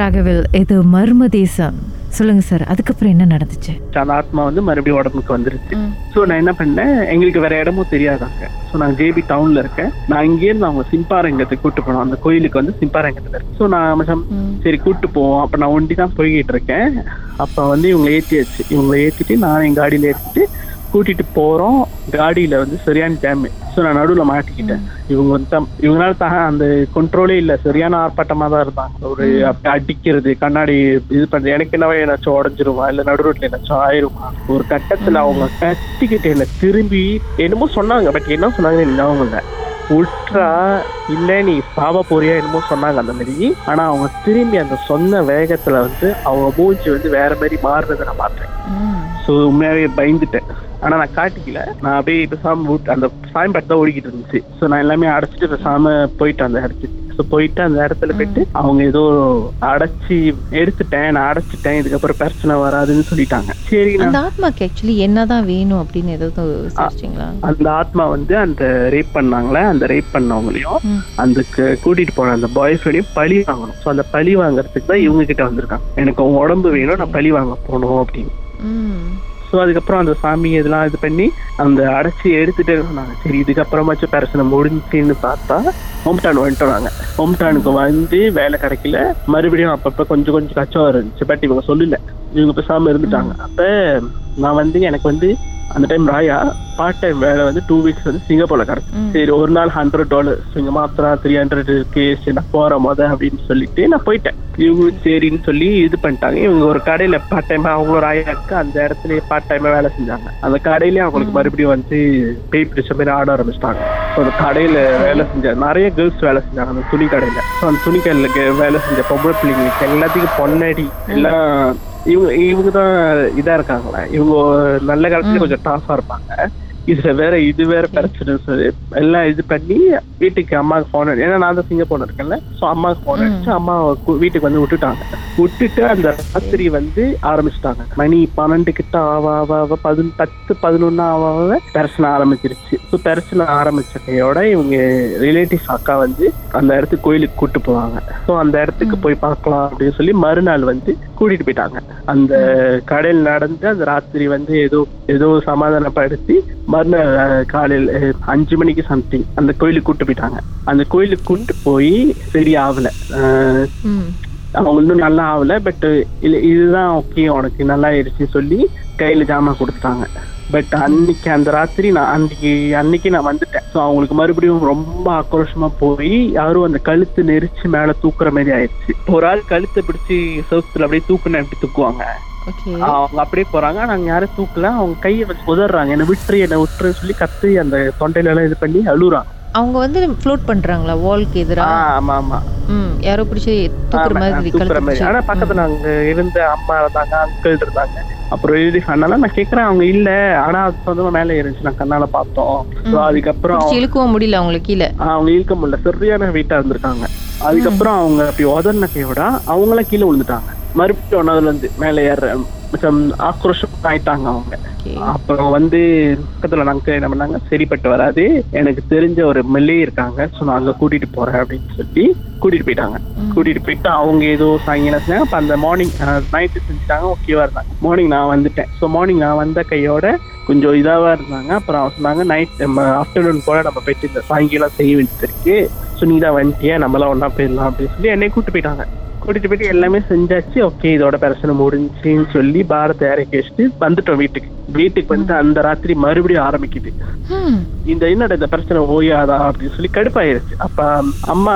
ராகவில் இது மர்ம தேசம். சொல்லுங்க சார் அதுக்கப்புறம் என்ன நடந்துச்சு? அந்த ஆத்மா வந்து மறுபடியும் உடம்புக்கு வந்துருச்சு. ஸோ நான் என்ன பண்ணேன்? எங்களுக்கு வேற இடமும் தெரியாதாங்க ஸோ நான் ஜேபி டவுன்ல இருக்கேன். நான் இங்கேருந்து அவங்க சிம்பாரங்கத்துக்கு கூட்டு போனோம். அந்த கோயிலுக்கு வந்து சிம்பாரங்கத்துல ஸோ நான் சரி கூட்டு போவோம். அப்ப நான் ஒண்டி தான் போய்கிட்டு இருக்கேன். அப்ப வந்து இவங்களை ஏற்றியாச்சு இவங்களை ஏற்றிட்டு நான் என் காடியில ஏற்றிட்டு கூட்டிட்டு போறோம். காடியில வந்து சரியான டேமேஜ் ஸோ நான் நடுவில் மாட்டிக்கிட்டேன். இவங்க வந்து இவங்களால தான் அந்த கண்ட்ரோலே இல்ல. சரியான ஆர்ப்பாட்டமா தான் இருந்தாங்க. ஒரு அப்படி அடிக்கிறது கண்ணாடி இது பண்றது. எனக்கு என்னவா ஏதாச்சும் உடஞ்சிருமா? இல்ல நடு ரோட்ல ஏதாச்சும் ஆயிருமா? ஒரு கட்டத்துல அவங்க கத்திக்கிட்டு என்ன திரும்பி என்னமோ சொன்னாங்க. பட் என்ன சொன்னாங்கன்னு ஞாபகம் இல்லை. உட்ரா இல்ல நீ சாவ போறியா? என்னமோ சொன்னாங்க அந்த மாதிரி. ஆனா அவங்க திரும்பி அந்த சொன்ன வேகத்துல வந்து அவங்க மூஞ்சி வந்து வேற மாதிரி மாறுறதை நான் பார்த்தேன். ஸோ உண்மையாவே பயந்துட்டேன். ஆனா நான் காட்டிக்கல. நான் அப்படியே பேசாம விட்டு அந்த சாயம் பாட்டு தான் ஓடிக்கிட்டு இருந்துச்சு. ஸோ நான் எல்லாமே அடைச்சிட்டு பேசாம போயிட்டேன் அந்த இடத்துக்கு. ஸோ போயிட்டு அந்த இடத்துல போயிட்டு அவங்க ஏதோ அடைச்சி எடுத்துட்டேன் நான் அடைச்சிட்டேன் இதுக்கப்புறம் பிரச்சனை வராதுன்னு சொல்லிட்டாங்க. சரி அந்த ஆத்மாக்கு ஆக்சுவலி என்னதான் வேணும் அப்படின்னு ஏதாவது அந்த ஆத்மா வந்து அந்த ரேப் பண்ணாங்களே அந்த ரேப் பண்ணவங்களையும். அந்த கூட்டிட்டு போன அந்த பாய் ஃப்ரெண்டையும் பழி வாங்கணும். ஸோ அந்த பழி வாங்குறதுக்கு தான் இவங்க கிட்ட வந்திருக்காங்க. எனக்கு உடம்பு வேணும் நான் பழி வாங்க போகணும் அப்படின்னு. ஸோ அதுக்கப்புறம் அந்த சாமி இதெல்லாம் இது பண்ணி அந்த அடைச்சி எடுத்துட்டே சொன்னாங்க. சரி இதுக்கப்புறமாச்சும் பிரச்சனை முடிஞ்சுன்னு பார்த்தா ஹோம்டான் வந்துட்டோம் நாங்க. ஹோம்டானுக்கு வந்து வேலை கிடைக்கல. மறுபடியும் அப்பப்போ கொஞ்சம் கொஞ்சம் கச்சம் இருந்துச்சு. பட் இவங்க சொல்லல. இவங்க பேசாமல் இருந்துட்டாங்க. அப்போ நான் வந்து எனக்கு வந்து அந்த டைம் ராயா பார்ட் டைம் வேலை வந்து டூ வீக்ஸ் வந்து சிங்கப்பூர்ல கிடைச்சு. சரி ஒரு நாள் ஹண்ட்ரட் டாலர் இங்க மாத்திரம் த்ரீ ஹண்ட்ரட் சரி நான் போறேன் மொத அப்படின்னு சொல்லிட்டு நான் போயிட்டேன். இவங்களும் சரின்னு சொல்லி இது பண்ணிட்டாங்க. இவங்க ஒரு கடையில பார்ட் டைமா அவங்களோட ராயா இருக்கு. அந்த இடத்துல பார்ட் டைமா வேலை செஞ்சாங்க. அந்த கடையிலயே அவங்களுக்கு மறுபடியும் வந்து பேய் பிடிச்ச மாதிரி ஆட ஆரம்பிச்சிட்டாங்க. அந்த கடையில வேலை செஞ்ச நிறைய கேர்ள்ஸ் வேலை செஞ்சாங்க அந்த துணி கடையில. ஸோ அந்த துணி கடையில வேலை செஞ்ச பொம்பளை பிள்ளைங்களுக்கு எல்லாத்துக்கும் பொன்னடி எல்லாம் இவங்க இவங்க தான் இதா இருக்காங்களே. இவங்க நல்ல காலத்துல கொஞ்சம் டாஃபா இருப்பாங்க. இதுல வேற இது வேற பிரச்சனை. எல்லாம் இது பண்ணி வீட்டுக்கு அம்மாவுக்கு போன் ஏன்னா நான் தான் சிங்கப்பூர் இருக்கேன்ல. ஸோ அம்மாவுக்கு போன் அடிச்சு அம்மா வீட்டுக்கு வந்து விட்டுட்டாங்க. விட்டுட்டு அந்த ராத்திரி வந்து ஆரம்பிச்சிட்டாங்க. மணி பன்னெண்டு கிட்ட ஆவ ஆவ ஆவ பதினொன்று பத்து பதினொன்னு ஆவ ஆவ பிரச்சனை ஆரம்பிச்சிருச்சு. ஸோ பிரச்சனை ஆரம்பிச்ச கையோட இவங்க ரிலேட்டிவ்ஸ் அக்கா வந்து அந்த இடத்துக்கு கோயிலுக்கு கூட்டு போவாங்க. ஸோ அந்த இடத்துக்கு போய் பார்க்கலாம் அப்படின்னு சொல்லி மறுநாள் வந்து கூட்டிட்டு போயிட்டாங்க. அந்த கடையில் நடந்து அந்த ராத்திரி வந்து ஏதோ ஏதோ சமாதானப்படுத்தி மறுநாள் காலையில் அஞ்சு மணிக்கு சம்திங் அந்த கோயிலுக்கு கூட்டு போயிட்டாங்க. அந்த கோயிலுக்கு கூட்டு போய் சரி ஆகல. அவங்க இன்னும் நல்லா ஆகல பட் இல்ல இதுதான் ஓகே உனக்கு. நல்லா ஆயிடுச்சு சொல்லி கையில ஜாமான் கொடுத்துட்டாங்க. பட் அன்னைக்கு அந்த ராத்திரி நான் அன்னைக்கு அன்னைக்கு நான் வந்துட்டேன். ஸோ அவங்களுக்கு மறுபடியும் ரொம்ப ஆக்ரோஷமா போய் யாரும் அந்த கழுத்து நெரிச்சு மேல தூக்குற மாதிரி ஆயிடுச்சு. ஒரு ஆள் கழுத்தை பிடிச்சி சவுத்துல அப்படியே தூக்குன எப்படி தூக்குவாங்க? அவங்க அப்படியே போறாங்க. நாங்க யாரும் தூக்கல. அவங்க கையை வச்சு உதறாங்க என்ன விட்டுரு என்ன விட்டுரு சொல்லி கத்து அந்த தொண்டையில எல்லாம் இது பண்ணி அழுறாங்க அவங்க வந்து ஃப்ளோட் பண்றாங்களா? வால்க்கு எதிரா? ஆமா ஆமா. ம் யாரோ பிடிச்சி தூக்குற மாதிரி தூக்குற மாதிரி. ஆனா பக்கத்துல அங்க இருந்த அம்மா இருந்தாங்க அங்கிள் இருந்தாங்க. அப்புறம் எழுதி சொன்னாலும் நான் கேக்குறேன் அவங்க இல்ல. ஆனா அது சொந்தமா மேல இருந்துச்சு நான் கண்ணால பார்த்தோம். அதுக்கப்புறம் இழுக்கவும் முடியல அவங்களுக்கு கீழே. அவங்க இழுக்க முடியல. சரியான வெயிட்டா இருந்திருக்காங்க. அதுக்கப்புறம் அவங்க அப்படி உதர்ன கையோட அவங்களாம் கீழே விழுந்துட்டாங்க. மறுபடியும் ஒன்னாவதுல இருந்து மேல ஏற ஆக்ரோஷம் ஆயிட்டாங்க அவங்க. அப்புறம் வந்து பக்கத்துல நாங்க என்ன பண்ணாங்க? சரிப்பட்டு வராது. எனக்கு தெரிஞ்ச ஒரு மெல்லே இருக்காங்க. ஸோ நான் அங்க கூட்டிட்டு போறேன் அப்படின்னு சொல்லி கூட்டிட்டு போயிட்டாங்க. கூட்டிட்டு போயிட்டு அவங்க ஏதோ சாயங்காலம் செஞ்சாங்க? அப்ப அந்த மார்னிங் நைட்டு செஞ்சுட்டாங்க. ஓகேவா இருந்தாங்க. மார்னிங் நான் வந்துட்டேன். ஸோ மார்னிங் நான் வந்த கையோட கொஞ்சம் இதாவா இருந்தாங்க. அப்புறம் சொன்னாங்க நைட் நம்ம ஆஃப்டர்நூன் போல நம்ம போயிட்டு இந்த சாயங்காலம் செய்ய வேண்டியது இருக்கு. ஸோ நீ தான் வந்துட்டியா நம்மளாம் ஒண்ணா போயிடலாம் அப்படின்னு சொல்லி என்னை கூட்டு போயிட்டாங்க. கூட்டிட்டு போயிட்டு எல்லாமே செஞ்சாச்சு. ஓகே இதோட பிரச்சனை முடிஞ்சுன்னு சொல்லி பாரத்தை இறக்கி வச்சுட்டு வந்துட்டோம் வீட்டுக்கு. வீட்டுக்கு வந்து அந்த ராத்திரி மறுபடியும் ஆரம்பிக்குது. இந்த என்னடா இந்த பிரச்சனை ஓயாதா அப்படின்னு சொல்லி கடுப்பாயிருச்சு. அப்ப அம்மா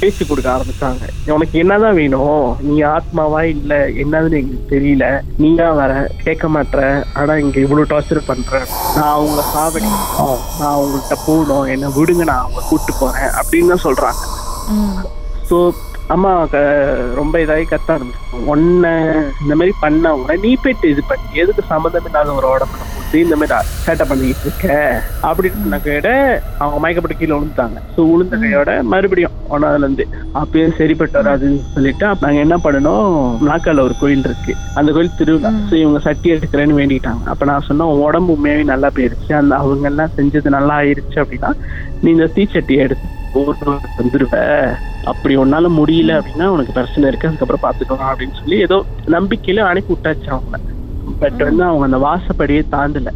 பேச்சு கொடுக்க ஆரம்பிச்சாங்க. உனக்கு என்னதான் வேணும்? நீ ஆத்மாவா இல்ல? என்னதுன்னு எங்களுக்கு தெரியல. நீயா வர? கேட்க மாட்ற. ஆனா இங்க இவ்வளவு டார்ச்சர் பண்ற. நான் அவங்க சாவடிக்கணும் நான் அவங்கள்ட்ட போகணும். என்ன விடுங்க நான் அவங்க கூட்டு போறேன் அப்படின்னு தான் சொல்றாங்க. ஸோ அம்மா க- ரொம்ப இதாகி கத்த ஆரம்பிச்சிருக்கோம் ஒன்ன இந்த மாதிரி பண்ணவங்க நீ போயிட்டு இது பண்ணி. எதுக்கு சம்மந்தம் இல்லாத ஒரு உடம்புல போட்டு இந்த மாதிரி சேட்டை பண்ணிக்கிட்டு இருக்க. அப்படின்னு சொன்ன கையோட அவங்க மயக்கப்பட்டு கீழே விழுந்துட்டாங்க ஸோ விழுந்த கையோட மறுபடியும் ஒன்னாவதுல இருந்து அப்பயும் சரிப்பட்டு வராதுன்னு சொல்லிட்டு அப்ப நாங்க என்ன பண்ணணும்? நாக்கால ஒரு கோயில் இருக்கு. அந்த கோயில் திருவிழா. ஸோ இவங்க சட்டி எடுக்கிறேன்னு வேண்டிட்டாங்க. அப்ப நான் சொன்னேன் உடம்பு உண்மையாவே நல்லா போயிருச்சு. அந்த அவங்க எல்லாம் செஞ்சது நல்லா ஆயிருச்சு அப்படின்னா நீ இந்த தீச்சட்டியை எடுத்து ஊருக்கு வந்துருவ. அப்படி உன்னால முடியல அப்படின்னா உனக்கு பிரச்சனை இருக்கு அதுக்கப்புறம் பாத்துக்கலாம் அப்படின்னு சொல்லி ஏதோ நம்பிக்கையில அனுப்பி விட்டாச்சு அவங்கள. பட் வந்து அவங்க அந்த வாசப்படியே தாண்டல.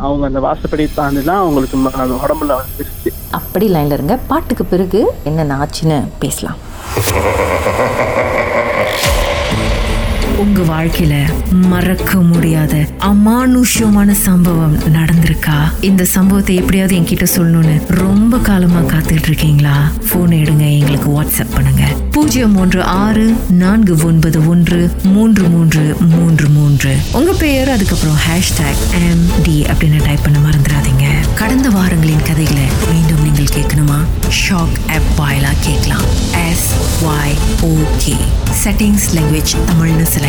அவங்க அந்த வாசப்படியை தாண்டிலாம் அவங்களுக்கு உடம்புல வந்துருச்சு. அப்படி லைன்ல இருங்க. பாட்டுக்கு பிறகு என்ன ஆச்சுன்னு பேசலாம். உங்க வாழ்க்கையில மறக்க முடியாத அமானுஷ்யமான சம்பவம் நடந்திருக்கா? இந்த சம்பவத்தை எப்படியாவது என்கிட்ட சொல்லணும்னு ரொம்ப காலமா காத்துட்டு இருக்கீங்களா போன் எடுங்க எங்களுக்கு வாட்ஸ்அப் பண்ணுங்க. பூஜ்ஜியம் மூன்று ஆறு நான்கு ஒன்பது ஒன்று மூன்று மூன்று மூன்று மூன்று. உங்க பெயர் அதுக்கப்புறம் ஹேஷ்டாக் எம் டி அப்படின்னு டைப் பண்ண மறந்துடாதீங்க. கடந்த வாரங்களின் கதைகளை மீண்டும் நீங்கள் கேட்கணுமா? ஷாக் ஆப் வாயிலா கேட்கலாம். S Y okay settings language தமிழ்னு செலக்ட்